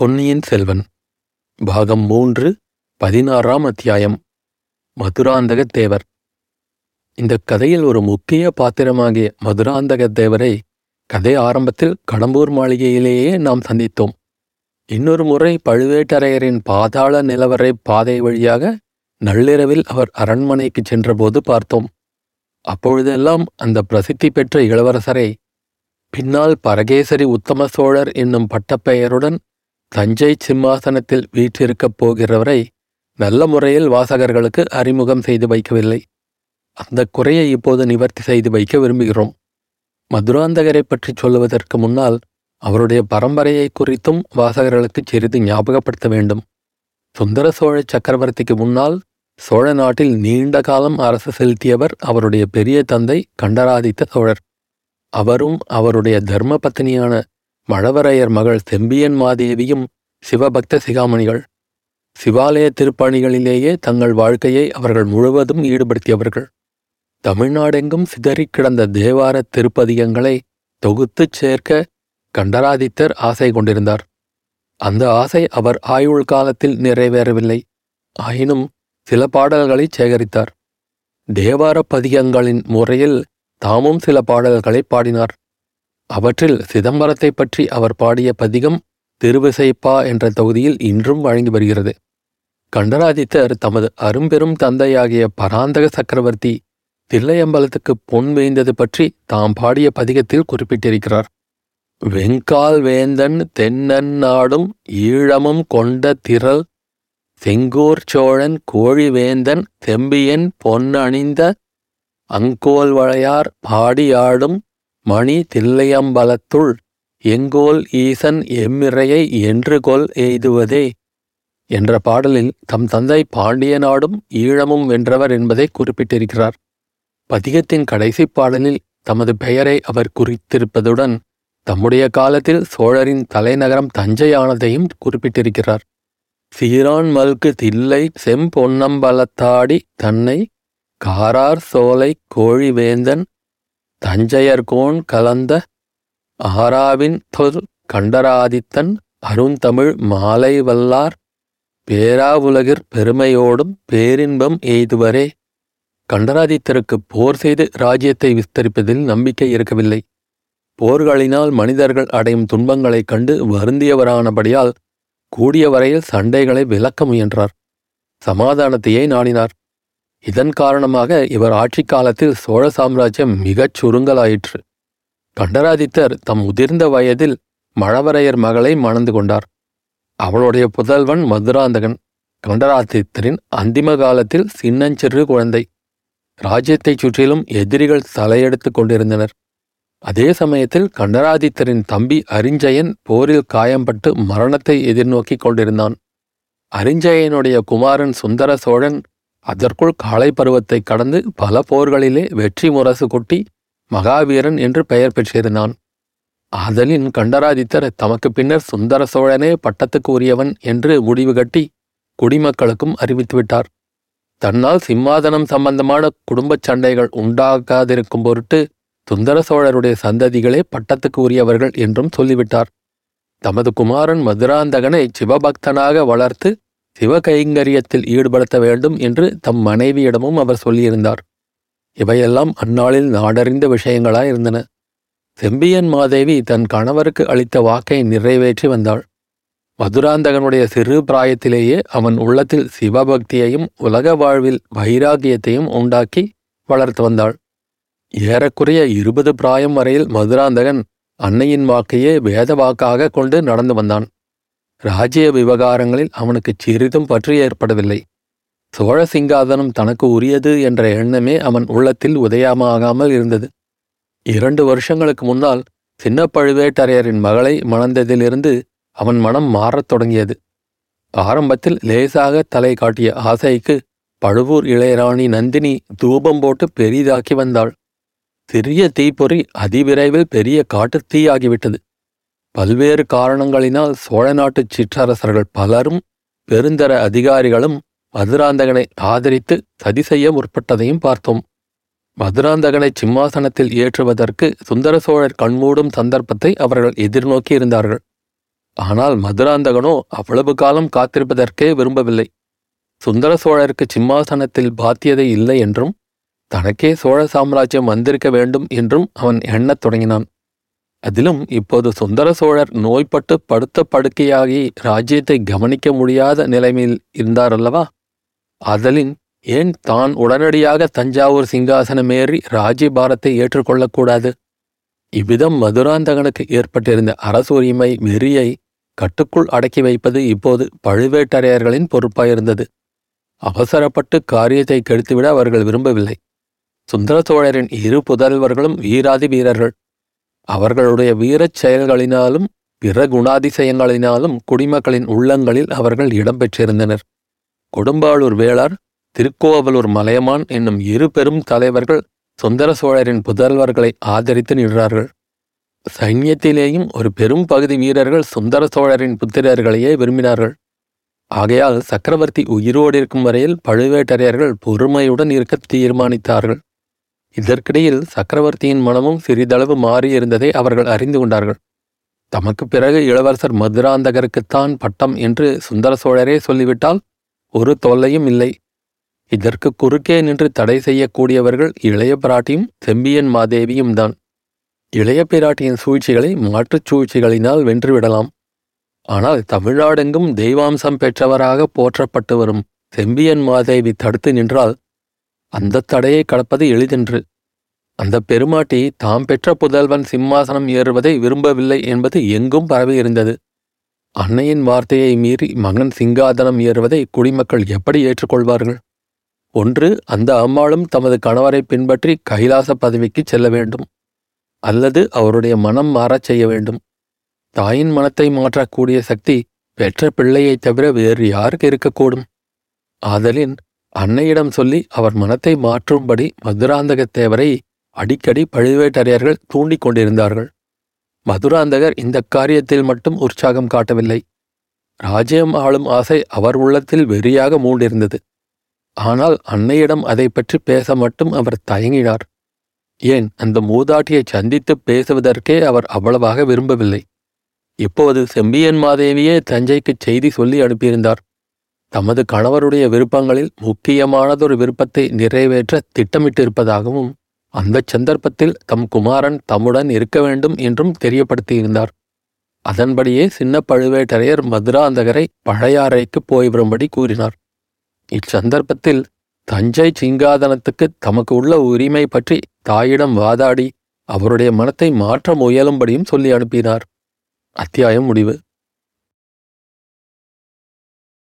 பொன்னியின் செல்வன். பாகம் மூன்று பதினாறாம் அத்தியாயம். மதுராந்தக தேவர் இந்த கதையில் ஒரு முக்கிய பாத்திரமாகிய மதுராந்தக தேவரை கதை ஆரம்பத்தில் கடம்பூர் மாளிகையிலேயே நாம் சந்தித்தோம். இன்னொரு முறை பழுவேட்டரையரின் பாதாள நிலவரை பாதை வழியாக நள்ளிரவில் அவர் அரண்மனைக்கு சென்றபோது பார்த்தோம். அப்பொழுதெல்லாம் அந்த பிரசித்தி பெற்ற இளவரசரை பின்னால் பரகேசரி உத்தம சோழர் என்னும் பட்டப்பெயருடன் தஞ்சை சிம்மாசனத்தில் வீற்றிருக்கப் போகிறவரை நல்ல முறையில் வாசகர்களுக்கு அறிமுகம் செய்து வைக்கவில்லை. அந்த குறையை இப்போது நிவர்த்தி செய்து வைக்க விரும்புகிறோம். மதுராந்தகரை பற்றி சொல்லுவதற்கு முன்னால் அவருடைய பரம்பரையை குறித்தும் வாசகர்களுக்கு சிறிது ஞாபகப்படுத்த வேண்டும். சுந்தர சோழ சக்கரவர்த்திக்கு முன்னால் சோழ நாட்டில் நீண்ட காலம் அரசு செலுத்தியவர் அவருடைய பெரிய தந்தை கண்டராதித்த சோழர். அவரும் அவருடைய தர்ம பத்தினியான மழவரையர் மகள் செம்பியன் மாதேவியும் சிவபக்த சிகாமணிகள். சிவாலய திருப்பணிகளிலேயே தங்கள் வாழ்க்கையை அவர்கள் முழுவதும் ஈடுபடுத்தியவர்கள். தமிழ்நாடெங்கும் சிதறிக் கிடந்த தேவார திருப்பதிகங்களை தொகுத்துச் சேர்க்க கண்டராதித்தர் ஆசை கொண்டிருந்தார். அந்த ஆசை அவர் ஆயுள் காலத்தில் நிறைவேறவில்லை. ஆயினும் சில பாடல்களை சேகரித்தார். தேவார பதிகங்களின் முறையில் தாமும் சில பாடல்களை பாடினார். அவற்றில் சிதம்பரத்தை பற்றி அவர் பாடிய பதிகம் திருவிசைப்பா என்ற தொகுதியில் இன்றும் வழங்கி வருகிறது. கண்டராதித்தர் தமது அரும்பெரும் தந்தையாகிய பராந்தக சக்கரவர்த்தி தில்லையம்பலத்துக்கு பொன் வேய்ந்தது பற்றி தாம் பாடிய பதிகத்தில் குறிப்பிட்டிருக்கிறார். வெங்கால் வேந்தன் தென்னன் நாடும் ஈழமும் கொண்ட திரள் செங்கோர் சோழன் கோழிவேந்தன் செம்பியன் பொன்னணிந்த அங்கோல் வளையார் பாடியாடும் மணி தில்லையம்பலத்துள் எங்கோல் ஈசன் எம்மிறையை என்று கொல் எய்துவதே என்ற பாடலில் தம் தந்தை பாண்டிய நாடும் ஈழமும் வென்றவர் என்பதை குறிப்பிட்டிருக்கிறார். பதிகத்தின் கடைசி பாடலில் தமது பெயரை அவர் குறித்திருப்பதுடன் தம்முடைய காலத்தில் சோழரின் தலைநகரம் தஞ்சையானதையும் குறிப்பிட்டிருக்கிறார். சீரான் மல்கு தில்லை செம்பொன்னம்பலத்தாடி தன்னை காரார் சோலை கோழிவேந்தன் தஞ்சையர்கோன் கலந்த ஆராவின் தொல் கண்டராதித்தன் அருந்தமிழ் மாலை வல்லார் பேராவுலகிற் பெருமையோடும் பேரின்பம் எய்துவரே. கண்டராதித்தருக்கு போர் செய்து ராஜ்யத்தை விஸ்தரிப்பதில் நம்பிக்கை இருக்கவில்லை. போர்களினால் மனிதர்கள் அடையும் துன்பங்களைக் கண்டு வருந்தியவரானபடியால் கூடிய வரையில் சண்டைகளை விலக்க முயன்றார். சமாதானத்தையே நாடினார். இதன் காரணமாக இவர் ஆட்சி காலத்தில் சோழ சாம்ராஜ்யம் மிகச் சுருங்கலாயிற்று. கண்டராதித்தர் தம் முதிர்ந்த வயதில் மழவரையர் மகளை மணந்து கொண்டார். அவளுடைய புதல்வன் மதுராந்தகன் கண்டராதித்தரின் அந்திம காலத்தில் சின்னஞ்சிறு குழந்தை. ராஜ்யத்தைச் சுற்றிலும் எதிரிகள் தலையெடுத்துக் கொண்டிருந்தனர். அதே சமயத்தில் கண்டராதித்தரின் தம்பி அரிஞ்சயன் போரில் காயம்பட்டு மரணத்தை எதிர்நோக்கிக் கொண்டிருந்தான். அரிஞ்சயனுடைய குமாரன் சுந்தர சோழன் அதற்குள் காளை பருவத்தை கடந்து பல போர்களிலே வெற்றி முரசு கொட்டி மகாவீரன் என்று பெயர் பெற்றிருந்தான். ஆதலின் கண்டராதித்தர் தமக்கு பின்னர் சுந்தர சோழனே பட்டத்துக்கு உரியவன் என்று முடிவு கட்டி குடிமக்களுக்கும் அறிவித்துவிட்டார் தன்னால் சிம்மாதனம் சம்பந்தமான குடும்பச் சண்டைகள் உண்டாகாதிருக்கும் பொருட்டு சுந்தர சோழருடைய சந்ததிகளே பட்டத்துக்கு உரியவர்கள் என்றும் சொல்லிவிட்டார். தமது குமாரன் மதுராந்தகனை சிவபக்தனாக வளர்த்து சிவகைங்கரியத்தில் ஈடுபடுத்த வேண்டும் என்று தம் மனைவியிடமும் அவர் சொல்லியிருந்தார். இவையெல்லாம் அந்நாளில் நாடறிந்த விஷயங்களாயிருந்தன செம்பியன் மாதேவி தன் கணவருக்கு அளித்த வாக்கை நிறைவேற்றி வந்தாள். மதுராந்தகனுடைய சிறு பிராயத்திலேயே அவன் உள்ளத்தில் சிவபக்தியையும் உலக வாழ்வில் வைராகியத்தையும் உண்டாக்கி வளர்த்து வந்தாள். ஏறக்குறைய இருபது பிராயம் வரையில் மதுராந்தகன் அன்னையின் வாக்கையே வேத வாக்காக கொண்டு நடந்து வந்தான். ராஜ்ய விவகாரங்களில் அவனுக்கு சிறிதும் பற்று ஏற்படவில்லை. சோழ சிங்காதனம் தனக்கு உரியது என்ற எண்ணமே அவன் உள்ளத்தில் உதயமாகாமல் இருந்தது. இரண்டு வருஷங்களுக்கு முன்னால் சின்ன பழுவேட்டரையரின் மகளை மணந்ததிலிருந்து அவன் மனம் மாறத் தொடங்கியது. ஆரம்பத்தில் லேசாக தலை காட்டிய ஆசைக்கு பழுவூர் இளையராணி நந்தினி தூபம் போட்டு பெரிதாக்கி வந்தாள். சிறிய தீப்பொறி அதிவிரைவில் பெரிய காட்டுத் தீயாகிவிட்டது. பல்வேறு காரணங்களினால் சோழ நாட்டுச் சிற்றரசர்கள் பலரும் பெருந்தர அதிகாரிகளும் மதுராந்தகனை ஆதரித்து சதி செய்ய முற்பட்டதையும் பார்த்தோம். மதுராந்தகனை சிம்மாசனத்தில் ஏற்றுவதற்கு சுந்தர சோழர் கண்மூடும் சந்தர்ப்பத்தை அவர்கள் எதிர்நோக்கி இருந்தார்கள். ஆனால் மதுராந்தகனோ அவ்வளவு காலம் காத்திருப்பதற்கே விரும்பவில்லை. சுந்தர சோழருக்கு சிம்மாசனத்தில் பாத்தியதை இல்லை என்றும் தனக்கே சோழ சாம்ராஜ்யம் வந்திருக்க வேண்டும் என்றும் அவன் எண்ணத் தொடங்கினான். அதிலும் இப்போது சுந்தர சோழர் நோய்பட்டு படுத்த படுக்கையாகி ராஜ்யத்தை கவனிக்க முடியாத நிலைமையில் இருந்தாரல்லவா? அதலின் ஏன் தான் உடனடியாக தஞ்சாவூர் சிங்காசனமேறி ராஜ்யபாரத்தை ஏற்றுக்கொள்ளக்கூடாது? இவ்விதம் மதுராந்தகனுக்கு ஏற்பட்டிருந்த அரசுரிமை வெறியை கட்டுக்குள் அடக்கி வைப்பது இப்போது பழுவேட்டரையர்களின் பொறுப்பாயிருந்தது. அவசரப்பட்டு காரியத்தை கெடுத்துவிட அவர்கள் விரும்பவில்லை. சுந்தர சோழரின் இரு புதல்வர்களும் வீராதி வீரர்கள். அவர்களுடைய வீரச் செயல்களினாலும் பிற குணாதிசயங்களினாலும் குடிமக்களின் உள்ளங்களில் அவர்கள் இடம்பெற்றிருந்தனர். கொடும்பாளூர் வேளார் திருக்கோவலூர் மலையமான் என்னும் இரு பெரும் தலைவர்கள் சுந்தர சோழரின் புதல்வர்களை ஆதரித்து நின்றார்கள். சைன்யத்திலேயும் ஒரு பெரும் பகுதி வீரர்கள் சுந்தர சோழரின் புத்திரர்களையே விரும்பினார்கள். ஆகையால் சக்கரவர்த்தி உயிரோடு இருக்கும் வரையில் பழுவேட்டரையர்கள் பொறுமையுடன் இருக்க தீர்மானித்தார்கள். இதற்கிடையில் சக்கரவர்த்தியின் மனமும் சிறிதளவு மாறியிருந்ததை அவர்கள் அறிந்து கொண்டார்கள். தமக்கு பிறகு இளவரசர் மதுராந்தகருக்குத்தான் பட்டம் என்று சுந்தர சோழரே சொல்லிவிட்டால் ஒரு தொல்லையும் இல்லை. இதற்கு குறுக்கே நின்று தடை செய்யக்கூடியவர்கள் இளைய பிராட்டியும் செம்பியன் மாதேவியும் தான். இளைய பிராட்டியின் சூழ்ச்சிகளை மாற்றுச் சூழ்ச்சிகளினால் வென்றுவிடலாம். ஆனால் தமிழ்நாடெங்கும் தெய்வாம்சம் பெற்றவராக போற்றப்பட்டு வரும் செம்பியன் மாதேவி தடுத்து நின்றால் அந்த தடையை கடப்பது எளிதென்று. அந்த பெருமாட்டி தாம் பெற்ற புதல்வன் சிம்மாசனம் ஏறுவதை விரும்பவில்லை என்பது எங்கும் பரவியிருந்தது அன்னையின் வார்த்தையை மீறி மகன் சிங்காதனம் ஏறுவதை குடிமக்கள் எப்படி ஏற்றுக்கொள்வார்கள்? ஒன்று அந்த அம்மாளும் தமது கணவரை பின்பற்றி கைலாச பதவிக்கு செல்ல வேண்டும். அல்லது அவருடைய மனம் மாறச் செய்ய வேண்டும். தாயின் மனத்தை மாற்றக்கூடிய சக்தி பெற்ற பிள்ளையைத் தவிர வேறு யாருக்கு இருக்கக்கூடும்? ஆதலின் அன்னையிடம் சொல்லி அவர் மனத்தை மாற்றும்படி மதுராந்தகத்தேவரை அடிக்கடி பழுவேட்டரையர்கள் தூண்டிக் கொண்டிருந்தார்கள். மதுராந்தகர் இந்த காரியத்தில் மட்டும் உற்சாகம் காட்டவில்லை. ராஜ்யம் ஆளும் ஆசை அவர் உள்ளத்தில் வெறியாக மூண்டிருந்தது. ஆனால் அன்னையிடம் அதை பற்றி பேச மட்டும் அவர் தயங்கினார். ஏன் அந்த மூதாட்டியை சந்தித்து பேசுவதற்கே அவர் அவ்வளவாக விரும்பவில்லை. இப்போது செம்பியன் மாதேவியே தஞ்சைக்குச் செய்தி சொல்லி அனுப்பியிருந்தார். தமது கணவருடைய விருப்பங்களில் முக்கியமானதொரு விருப்பத்தை நிறைவேற்ற திட்டமிட்டிருப்பதாகவும் அந்தச் சந்தர்ப்பத்தில் தம் குமாரன் தம்முடன் இருக்க வேண்டும் என்றும் தெரியப்படுத்தியிருந்தார். அதன்படியே சின்ன பழுவேட்டரையர் மதுராந்தகரை பழையாறைக்கு போய் வரும்படி கூறினார். இச்சந்தர்ப்பத்தில் தஞ்சை சிங்காதனத்துக்கு தமக்கு உள்ள உரிமை பற்றி தாயிடம் வாதாடி அவருடைய மனத்தை மாற்ற முயலும்படியும் சொல்லி அனுப்பினார். அத்தியாயம் முடிவு.